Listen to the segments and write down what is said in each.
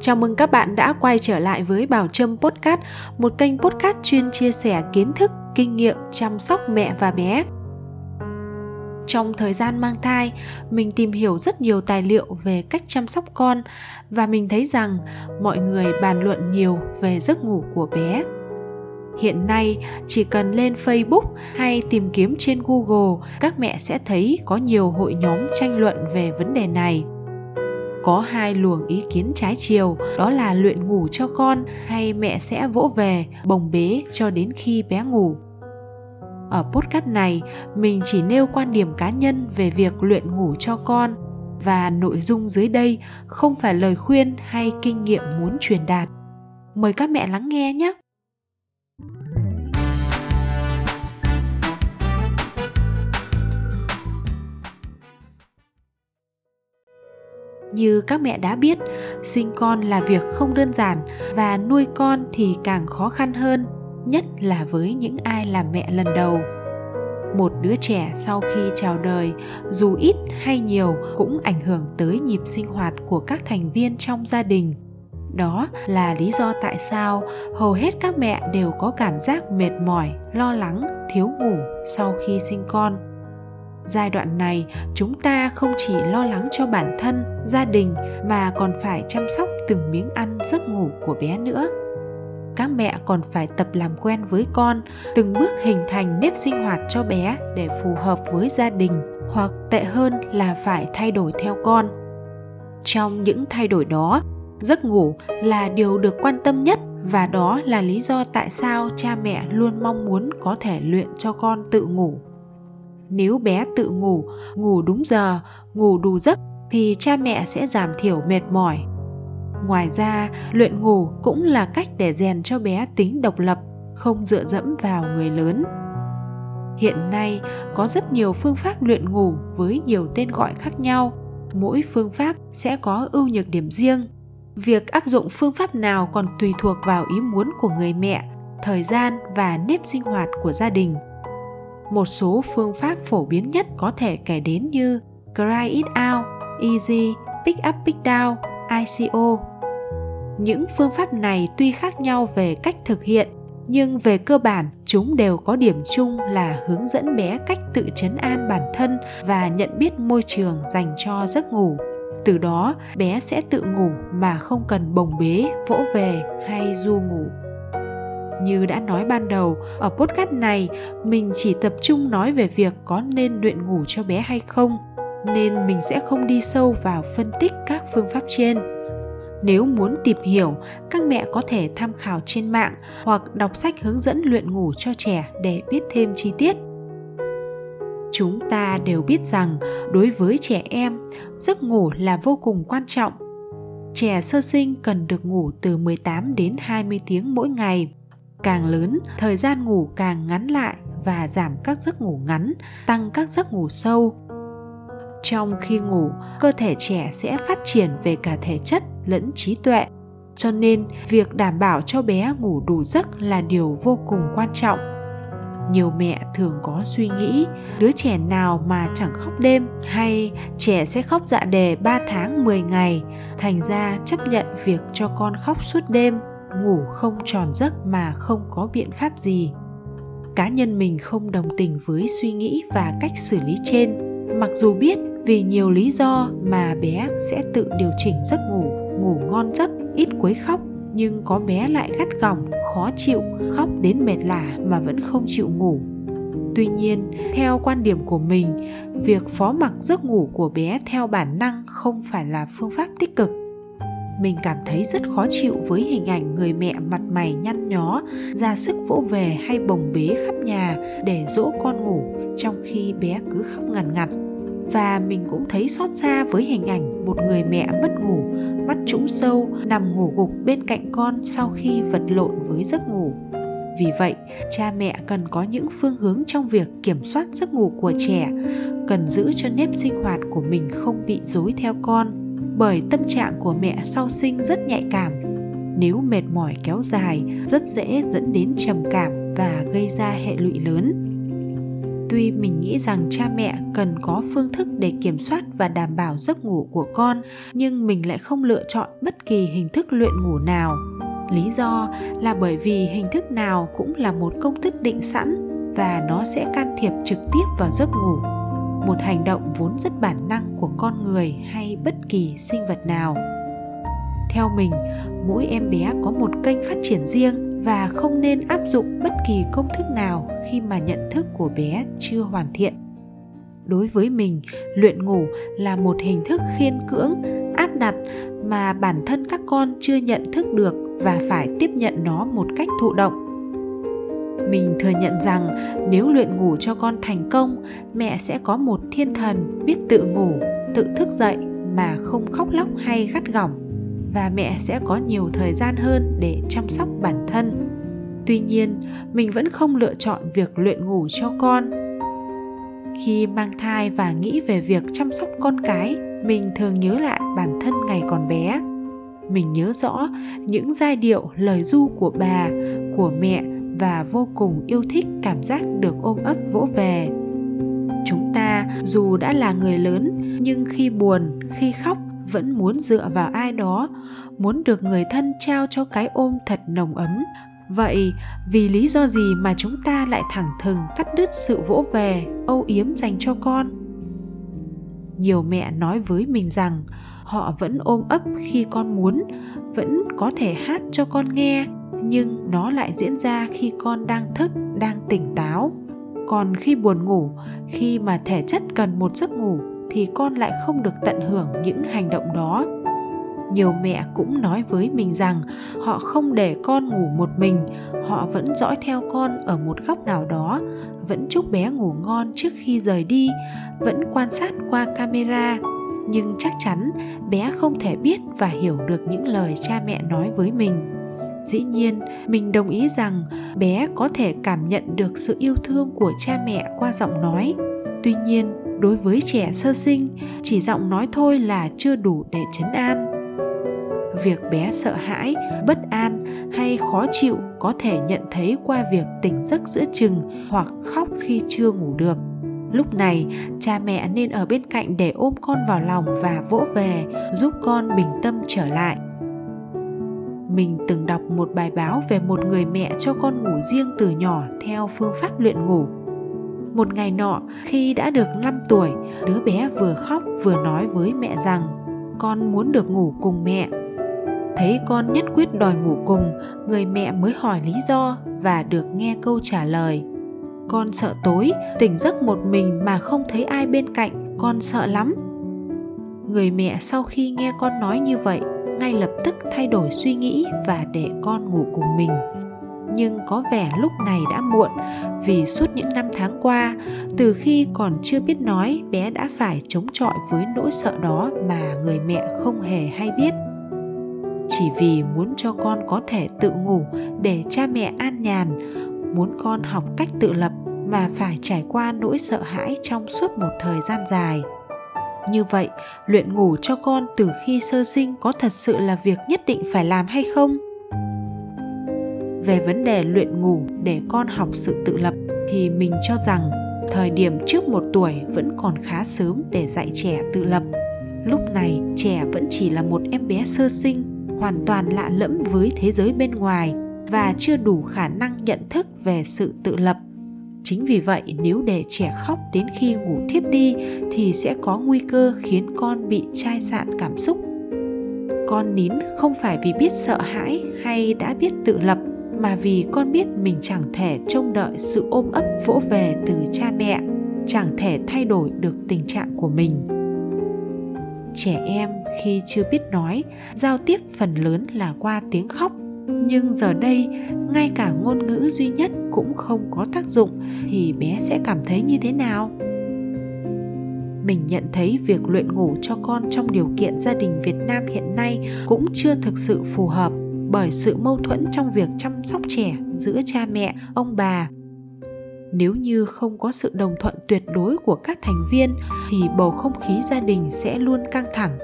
Chào mừng các bạn đã quay trở lại với Bảo Trâm Podcast, một kênh podcast chuyên chia sẻ kiến thức, kinh nghiệm chăm sóc mẹ và bé. Trong thời gian mang thai, mình tìm hiểu rất nhiều tài liệu về cách chăm sóc con và mình thấy rằng mọi người bàn luận nhiều về giấc ngủ của bé. Hiện nay, chỉ cần lên Facebook hay tìm kiếm trên Google, các mẹ sẽ thấy có nhiều hội nhóm tranh luận về vấn đề này có hai luồng ý kiến trái chiều, đó là luyện ngủ cho con hay mẹ sẽ vỗ về, bồng bế cho đến khi bé ngủ. Ở podcast này, mình chỉ nêu quan điểm cá nhân về việc luyện ngủ cho con và nội dung dưới đây không phải lời khuyên hay kinh nghiệm muốn truyền đạt. Mời các mẹ lắng nghe nhé! Như các mẹ đã biết, sinh con là việc không đơn giản và nuôi con thì càng khó khăn hơn, nhất là với những ai làm mẹ lần đầu. Một đứa trẻ sau khi chào đời, dù ít hay nhiều cũng ảnh hưởng tới nhịp sinh hoạt của các thành viên trong gia đình. Đó là lý do tại sao hầu hết các mẹ đều có cảm giác mệt mỏi, lo lắng, thiếu ngủ sau khi sinh con giai đoạn này, chúng ta không chỉ lo lắng cho bản thân, gia đình mà còn phải chăm sóc từng miếng ăn giấc ngủ của bé nữa. Các mẹ còn phải tập làm quen với con, từng bước hình thành nếp sinh hoạt cho bé để phù hợp với gia đình, hoặc tệ hơn là phải thay đổi theo con. Trong những thay đổi đó, giấc ngủ là điều được quan tâm nhất và đó là lý do tại sao cha mẹ luôn mong muốn có thể luyện cho con tự ngủ nếu bé tự ngủ ngủ đúng giờ, ngủ đủ giấc thì cha mẹ sẽ giảm thiểu mệt mỏi. Ngoài ra, luyện ngủ cũng là cách để rèn cho bé tính độc lập, không dựa dẫm vào người lớn. Hiện nay, có rất nhiều phương pháp luyện ngủ với nhiều tên gọi khác nhau. Mỗi phương pháp sẽ có ưu nhược điểm riêng. Việc áp dụng phương pháp nào còn tùy thuộc vào ý muốn của người mẹ, thời gian và nếp sinh hoạt của gia đình một số phương pháp phổ biến nhất có thể kể đến như Cry It Out, Easy, Pick Up Pick Down, ICO. Những phương pháp này tuy khác nhau về cách thực hiện, nhưng về cơ bản chúng đều có điểm chung là hướng dẫn bé cách tự chấn an bản thân và nhận biết môi trường dành cho giấc ngủ. Từ đó, bé sẽ tự ngủ mà không cần bồng bế, vỗ về hay du ngủ như đã nói ban đầu, ở podcast này, mình chỉ tập trung nói về việc có nên luyện ngủ cho bé hay không, nên mình sẽ không đi sâu vào phân tích các phương pháp trên. Nếu muốn tìm hiểu, các mẹ có thể tham khảo trên mạng hoặc đọc sách hướng dẫn luyện ngủ cho trẻ để biết thêm chi tiết. Chúng ta đều biết rằng, đối với trẻ em, giấc ngủ là vô cùng quan trọng. Trẻ sơ sinh cần được ngủ từ 18 đến 20 tiếng mỗi ngày càng lớn, thời gian ngủ càng ngắn lại và giảm các giấc ngủ ngắn, tăng các giấc ngủ sâu. Trong khi ngủ, cơ thể trẻ sẽ phát triển về cả thể chất lẫn trí tuệ. Cho nên, việc đảm bảo cho bé ngủ đủ giấc là điều vô cùng quan trọng. Nhiều mẹ thường có suy nghĩ, đứa trẻ nào mà chẳng khóc đêm hay trẻ sẽ khóc dạ đề 3 tháng 10 ngày, thành ra chấp nhận việc cho con khóc suốt đêm ngủ không tròn giấc mà không có biện pháp gì. Cá nhân mình không đồng tình với suy nghĩ và cách xử lý trên, mặc dù biết vì nhiều lý do mà bé sẽ tự điều chỉnh giấc ngủ ngủ ngon giấc, ít quấy khóc, nhưng có bé lại gắt gỏng, khó chịu, khóc đến mệt lả mà vẫn không chịu ngủ. Tuy nhiên, theo quan điểm của mình, việc phó mặc giấc ngủ của bé theo bản năng không phải là phương pháp tích cực mình cảm thấy rất khó chịu với hình ảnh người mẹ mặt mày nhăn nhó, ra sức vỗ về hay bồng bế khắp nhà để dỗ con ngủ trong khi bé cứ khóc ngằn ngặt. Và mình cũng thấy xót xa với hình ảnh một người mẹ mất ngủ, mắt trũng sâu, nằm ngủ gục bên cạnh con sau khi vật lộn với giấc ngủ. Vì vậy, cha mẹ cần có những phương hướng trong việc kiểm soát giấc ngủ của trẻ, cần giữ cho nếp sinh hoạt của mình không bị dối theo con bởi tâm trạng của mẹ sau sinh rất nhạy cảm. Nếu mệt mỏi kéo dài, rất dễ dẫn đến trầm cảm và gây ra hệ lụy lớn. Tuy mình nghĩ rằng cha mẹ cần có phương thức để kiểm soát và đảm bảo giấc ngủ của con, nhưng mình lại không lựa chọn bất kỳ hình thức luyện ngủ nào. Lý do là bởi vì hình thức nào cũng là một công thức định sẵn và nó sẽ can thiệp trực tiếp vào giấc ngủ một hành động vốn rất bản năng của con người hay bất kỳ sinh vật nào. Theo mình, mỗi em bé có một kênh phát triển riêng và không nên áp dụng bất kỳ công thức nào khi mà nhận thức của bé chưa hoàn thiện. Đối với mình, luyện ngủ là một hình thức khiên cưỡng, áp đặt mà bản thân các con chưa nhận thức được và phải tiếp nhận nó một cách thụ động mình thừa nhận rằng nếu luyện ngủ cho con thành công, mẹ sẽ có một thiên thần biết tự ngủ, tự thức dậy mà không khóc lóc hay gắt gỏng. Và mẹ sẽ có nhiều thời gian hơn để chăm sóc bản thân. Tuy nhiên, mình vẫn không lựa chọn việc luyện ngủ cho con. Khi mang thai và nghĩ về việc chăm sóc con cái, mình thường nhớ lại bản thân ngày còn bé. Mình nhớ rõ những giai điệu, lời du của bà, của mẹ và vô cùng yêu thích cảm giác được ôm ấp vỗ về. Chúng ta dù đã là người lớn, nhưng khi buồn, khi khóc, vẫn muốn dựa vào ai đó, muốn được người thân trao cho cái ôm thật nồng ấm. Vậy, vì lý do gì mà chúng ta lại thẳng thừng cắt đứt sự vỗ về, âu yếm dành cho con? Nhiều mẹ nói với mình rằng, họ vẫn ôm ấp khi con muốn, vẫn có thể hát cho con nghe nhưng nó lại diễn ra khi con đang thức, đang tỉnh táo. Còn khi buồn ngủ, khi mà thể chất cần một giấc ngủ, thì con lại không được tận hưởng những hành động đó. Nhiều mẹ cũng nói với mình rằng họ không để con ngủ một mình, họ vẫn dõi theo con ở một góc nào đó, vẫn chúc bé ngủ ngon trước khi rời đi, vẫn quan sát qua camera. Nhưng chắc chắn bé không thể biết và hiểu được những lời cha mẹ nói với mình dĩ nhiên, mình đồng ý rằng bé có thể cảm nhận được sự yêu thương của cha mẹ qua giọng nói. Tuy nhiên, đối với trẻ sơ sinh, chỉ giọng nói thôi là chưa đủ để chấn an. Việc bé sợ hãi, bất an hay khó chịu có thể nhận thấy qua việc tỉnh giấc giữa chừng hoặc khóc khi chưa ngủ được. Lúc này, cha mẹ nên ở bên cạnh để ôm con vào lòng và vỗ về, giúp con bình tâm trở lại mình từng đọc một bài báo về một người mẹ cho con ngủ riêng từ nhỏ theo phương pháp luyện ngủ. Một ngày nọ, khi đã được 5 tuổi, đứa bé vừa khóc vừa nói với mẹ rằng con muốn được ngủ cùng mẹ. Thấy con nhất quyết đòi ngủ cùng, người mẹ mới hỏi lý do và được nghe câu trả lời. Con sợ tối, tỉnh giấc một mình mà không thấy ai bên cạnh, con sợ lắm. Người mẹ sau khi nghe con nói như vậy ngay lập tức thay đổi suy nghĩ và để con ngủ cùng mình. Nhưng có vẻ lúc này đã muộn, vì suốt những năm tháng qua, từ khi còn chưa biết nói, bé đã phải chống chọi với nỗi sợ đó mà người mẹ không hề hay biết. Chỉ vì muốn cho con có thể tự ngủ để cha mẹ an nhàn, muốn con học cách tự lập mà phải trải qua nỗi sợ hãi trong suốt một thời gian dài như vậy, luyện ngủ cho con từ khi sơ sinh có thật sự là việc nhất định phải làm hay không? Về vấn đề luyện ngủ để con học sự tự lập thì mình cho rằng thời điểm trước một tuổi vẫn còn khá sớm để dạy trẻ tự lập. Lúc này, trẻ vẫn chỉ là một em bé sơ sinh, hoàn toàn lạ lẫm với thế giới bên ngoài và chưa đủ khả năng nhận thức về sự tự lập chính vì vậy, nếu để trẻ khóc đến khi ngủ thiếp đi, thì sẽ có nguy cơ khiến con bị chai sạn cảm xúc. Con nín không phải vì biết sợ hãi hay đã biết tự lập, mà vì con biết mình chẳng thể trông đợi sự ôm ấp vỗ về từ cha mẹ, chẳng thể thay đổi được tình trạng của mình. Trẻ em khi chưa biết nói, giao tiếp phần lớn là qua tiếng khóc nhưng giờ đây ngay cả ngôn ngữ duy nhất cũng không có tác dụng thì bé sẽ cảm thấy như thế nào mình nhận thấy việc luyện ngủ cho con trong điều kiện gia đình Việt Nam hiện nay cũng chưa thực sự phù hợp bởi sự mâu thuẫn trong việc chăm sóc trẻ giữa cha mẹ, ông bà. Nếu như không có sự đồng thuận tuyệt đối của các thành viên thì bầu không khí gia đình sẽ luôn căng thẳng.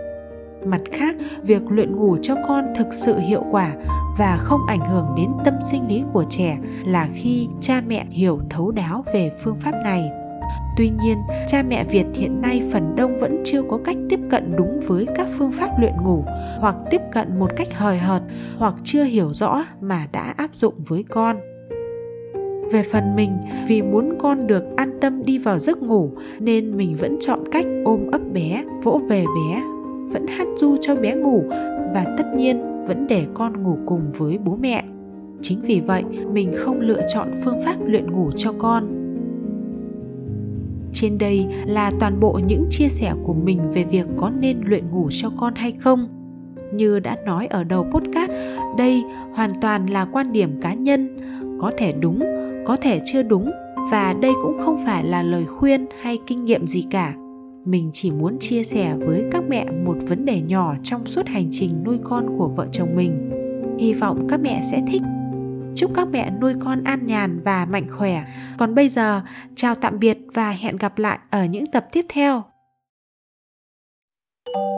Mặt khác, việc luyện ngủ cho con thực sự hiệu quả và không ảnh hưởng đến tâm sinh lý của trẻ là khi cha mẹ hiểu thấu đáo về phương pháp này Tuy nhiên, cha mẹ Việt hiện nay phần đông vẫn chưa có cách tiếp cận đúng với các phương pháp luyện ngủ hoặc tiếp cận một cách hời hợt hoặc chưa hiểu rõ mà đã áp dụng với con. Về phần mình, vì muốn con được an tâm đi vào giấc ngủ nên mình vẫn chọn cách ôm ấp bé, vỗ về bé, vẫn hát du cho bé ngủ và tất nhiên vẫn để con ngủ cùng với bố mẹ. Chính vì vậy, mình không lựa chọn phương pháp luyện ngủ cho con. Trên đây là toàn bộ những chia sẻ của mình về việc có nên luyện ngủ cho con hay không. Như đã nói ở đầu podcast đây hoàn toàn là quan điểm cá nhân. Có thể đúng có thể chưa đúng và đây cũng không phải là lời khuyên hay kinh nghiệm gì cả mình chỉ muốn chia sẻ với các mẹ một vấn đề nhỏ trong suốt hành trình nuôi con của vợ chồng mình. Hy vọng các mẹ sẽ thích. Chúc các mẹ nuôi con an nhàn và mạnh khỏe. Còn bây giờ, chào tạm biệt và hẹn gặp lại ở những tập tiếp theo. thank you